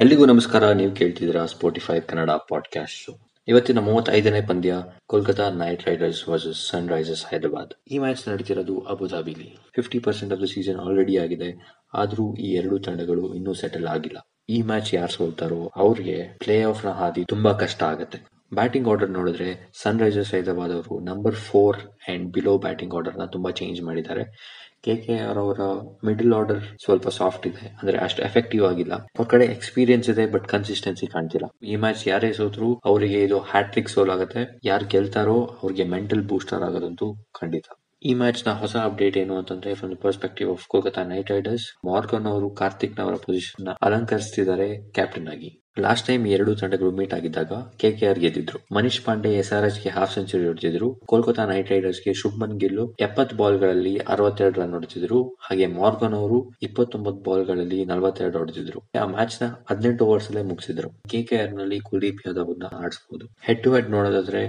ಎಲ್ಲಿಗೂ ನಮಸ್ಕಾರ. ನೀವು ಕೇಳ್ತಿದ್ದೀರಾ ಸ್ಪೋಟಿಫೈ ಕನ್ನಡ ಪಾಡ್ಕಾಸ್ಟ್ ಶೋ ಇವತ್ತಿನ ಮೂವತ್ತೈದನೇ ಪಂದ್ಯ, Kolkata Knight Riders versus Sunrisers Hyderabad. ಈ ಮ್ಯಾಚ್ ನಡೀತಿರೋದು ಅಬುಧಾಬಿಲಿ. Fifty percent of the season already ಆಗಿದೆ. ಆದರೂ ಈ ಎರಡು ತಂಡಗಳು ಇನ್ನೂ ಸೆಟಲ್ ಆಗಿಲ್ಲ. ಈ ಮ್ಯಾಚ್ ಯಾರು ಸೋಲ್ತಾರೋ ಅವ್ರಿಗೆ ಪ್ಲೇ ಆಫ್ನ ಹಾದಿ ತುಂಬಾ ಕಷ್ಟ ಆಗುತ್ತೆ. ಬ್ಯಾಟಿಂಗ್ ಆರ್ಡರ್ ನೋಡಿದ್ರೆ ಸನ್ ರೈಸರ್ಸ್ ಹೈದರಾಬಾದ್ ಅವರು number four and below batting ಆರ್ಡರ್ನ ತುಂಬಾ ಚೇಂಜ್ ಮಾಡಿದ್ದಾರೆ. ಕೆ ಕೆ ಆರ್ ಅವರ ಮಿಡಲ್ ಆರ್ಡರ್ ಸ್ವಲ್ಪ ಸಾಫ್ಟ್ ಇದೆ, ಅಂದ್ರೆ ಅಷ್ಟು ಎಫೆಕ್ಟಿವ್ ಆಗಿಲ್ಲ. ಅವ್ರ ಕಡೆ ಎಕ್ಸ್ಪೀರಿಯನ್ಸ್ ಇದೆ ಬಟ್ ಕನ್ಸಿಸ್ಟೆನ್ಸಿ ಕಾಣ್ತಿಲ್ಲ. ಈ ಮ್ಯಾಚ್ ಯಾರೇ ಸೋತ್ರು ಅವರಿಗೆ ಇದು ಹ್ಯಾಟ್ರಿಕ್ ಸೋಲ್ ಆಗುತ್ತೆ ಯಾರು ಗೆಲ್ತಾರೋ ಅವ್ರಿಗೆ ಮೆಂಟಲ್ ಬೂಸ್ಟರ್ ಆಗೋದಂತೂ ಖಂಡಿತ. ಈ ಮ್ಯಾಚ್ನ ಹೊಸ ಅಪ್ಡೇಟ್ ಏನು ಅಂತಂದ್ರೆ from perspective of Kolkata Knight Riders Morgan ಅವರು ಕಾರ್ತಿಕ್ ನವರ ಪೊಸಿಷನ್ನ ಅಲಂಕರಿಸ್ತಿದ್ದಾರೆ ಕ್ಯಾಪ್ಟನ್ ಆಗಿ. ಲಾಸ್ಟ್ ಟೈಮ್ ಎರಡು ತಂಡಗಳು ಮೀಟ್ ಆಗಿದ್ದಾಗ ಕೆ ಕೆ ಆರ್ ಗೆದ್ದಿದ್ರು. ಮನೀಶ್ ಪಾಂಡೆ ಎಸ್ ಆರ್ ಎಚ್ಗೆ ಹಾಫ್ ಸೆಂಚುರಿ ಹೊಡೆದಿದ್ರು. ಕೋಲ್ಕತಾ ನೈಟ್ ರೈಡರ್ಸ್ಗೆ ಶುಭ್ಮನ್ ಗಿಲ್ಲು ಎಪ್ಪತ್ ಬಾಲ್ಗಳಲ್ಲಿ ಅರವತ್ತೆರಡು ರನ್ ಹೊಡೆದಿದ್ರು. ಹಾಗೆ ಮಾರ್ಗನ್ ಅವರು ಇಪ್ಪತ್ತೊಂಬತ್ತು ಬಾಲ್ಗಳಲ್ಲಿ ನಲವತ್ತೆರಡು ಹೊಡೆದಿದ್ರು. ಆ ಮ್ಯಾಚ್ನ ಹದಿನೆಂಟು ಓವರ್ಸ್ ಅಲ್ಲೇ ಮುಗಿಸಿದ್ರು. ಕೆಕೆಆರ್ನಲ್ಲಿ ಕುಲದೀಪ್ ಯಾದವ್ ಆಡಿಸಬಹುದು ಹೆಡ್ ಟು ಹೆಡ್ ನೋಡೋದಾದ್ರೆ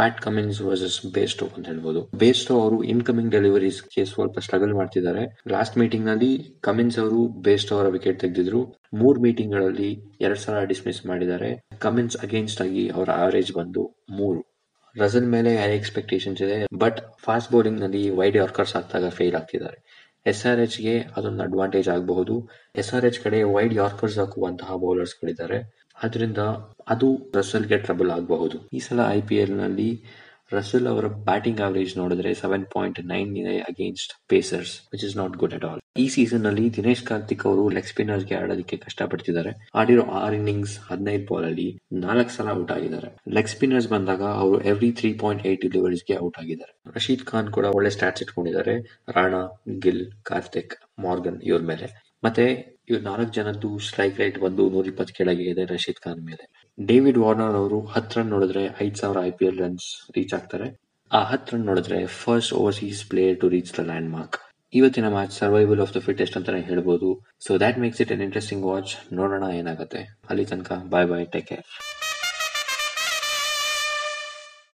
ಪ್ಯಾಟ್ ಕಮಿಂಗ್ಸ್ ವರ್ಸಸ್ ಬೇಸ್ಟೋ ಅಂತ ಹೇಳ್ಬೋದು. ಬೇಸ್ಟ್ ಅವರು ಇನ್ಕಮಿಂಗ್ ಡೆಲಿವರೀಸ್ ಸ್ವಲ್ಪ ಸ್ಟ್ರಗಲ್ ಮಾಡ್ತಿದ್ದಾರೆ. ಲಾಸ್ಟ್ ಮೀಟಿಂಗ್ನಲ್ಲಿ ಕಮಿನ್ಸ್ ಅವರು ಬೇಸ್ಟ್ ಅವರ ವಿಕೆಟ್ ತೆಗೆದಿದ್ರು. ಮೂರ್ ಮೀಟಿಂಗ್ಗಳಲ್ಲಿ ಎರಡ್ ಸಲ ಡಿಸ್ಮಿಸ್ ಮಾಡಿದ್ದಾರೆ. ಕಮಿನ್ಸ್ ಅಗೇನ್ಸ್ಟ್ ಆಗಿ ಅವರ ಆವರೇಜ್ ಬಂದು ಮೂರು. ರಜನ್ ಮೇಲೆ ಹೈ ಎಕ್ಸ್ಪೆಕ್ಟೇಷನ್ಸ್ ಇದೆ ಬಟ್ ಫಾಸ್ಟ್ ಬೌಲಿಂಗ್ನಲ್ಲಿ ವೈಡ್ ಯಾರ್ಕರ್ಸ್ ಆಗ್ತಾಗ ಫೇಲ್ ಆಗ್ತಿದ್ದಾರೆ. ಎಸ್ ಆರ್ ಎಚ್ಗೆ ಅದೊಂದು ಅಡ್ವಾಂಟೇಜ್ ಆಗಬಹುದು. ಎಸ್ ಆರ್ ಎಚ್ ಕಡೆ ವೈಡ್ ಯಾರ್ಕರ್ಸ್ ಹಾಕುವಂತಹ ಬೌಲರ್ಸ್ ಗಳಿದ್ದಾರೆ. ಅದರಿಂದ ಅದು ರಸಲ್ಗೆ ಟ್ರಬಲ್ ಆಗಬಹುದು. ಈ ಸಲ ಐ ಎಲ್ ರಸಲ್ ಅವರ ಬ್ಯಾಟಿಂಗ್ ಅವರೇಜ್ ನೋಡಿದ್ರೆ ಸೆವೆನ್ ಪಾಯಿಂಟ್ ನೈನ್ ಇದೆ against pacers which is not good at all ಈ ಸೀಸನ್ನಲ್ಲಿ ದಿನೇಶ್ ಕಾರ್ತಿಕ್ ಅವರು ಲೆಗ್ ಸ್ಪಿನ್ನರ್ಸ್ಗೆ ಆಡೋದಕ್ಕೆ ಕಷ್ಟಪಡ್ತಿದ್ದಾರೆ. ಆಡಿರೋ ಆರ್ ಇನ್ನಿಂಗ್ಸ್ ಹದಿನೈದು ಬಾಲ್ ಅಲ್ಲಿ ನಾಲ್ಕು ಸಲ ಔಟ್ ಆಗಿದ್ದಾರೆ. ಲೆಗ್ ಸ್ಪಿನ್ನರ್ಸ್ ಬಂದಾಗ ಅವರು ಎವ್ರಿ ತ್ರೀ ಪಾಯಿಂಟ್ ಏಟ್ ಡಿಲಿವರೀಸ್ಗೆ ಔಟ್ ಆಗಿದ್ದಾರೆ. ರಶೀದ್ ಖಾನ್ ಕೂಡ ಒಳ್ಳೆ ಸ್ಟಾಟ್ಸ್ ಇಟ್ಕೊಂಡಿದ್ದಾರೆ. ರಾಣಾ, ಗಿಲ್, ಕಾರ್ತಿಕ್, ಮಾರ್ಗನ್ ಇವ್ರ ಮೇಲೆ. ಮತ್ತೆ ಇವ್ರು ನಾಲ್ಕು ಜನದ್ದು ಸ್ಟ್ರೈಕ್ ರೇಟ್ ಬಂದು ನೂರ ಇಪ್ಪತ್ತು ಕೆಳಗೆ ಇದೆ ರಶೀದ್ ಖಾನ್ ಮೇಲೆ. ಡೇವಿಡ್ ವಾರ್ನರ್ ಅವರು ಹತ್ತು ರನ್ ನೋಡಿದ್ರೆ ಐದ್ ಸಾವಿರ I P L runs reach ಆಗ್ತಾರೆ. ಆ ಹತ್ತು ರನ್ ನೋಡಿದ್ರೆ first overseas player to reach the landmark ಇವತ್ತಿನ match survival of the fittest ಅಂತಾನೆ ಹೇಳ್ಬೋದು. So that makes it an interesting watch ನೋಡೋಣ ಏನಾಗುತ್ತೆ. ಅಲ್ಲಿ ತನಕ ಬಾಯ್ ಬಾಯ್ ಟೇಕ್ ಕೇರ್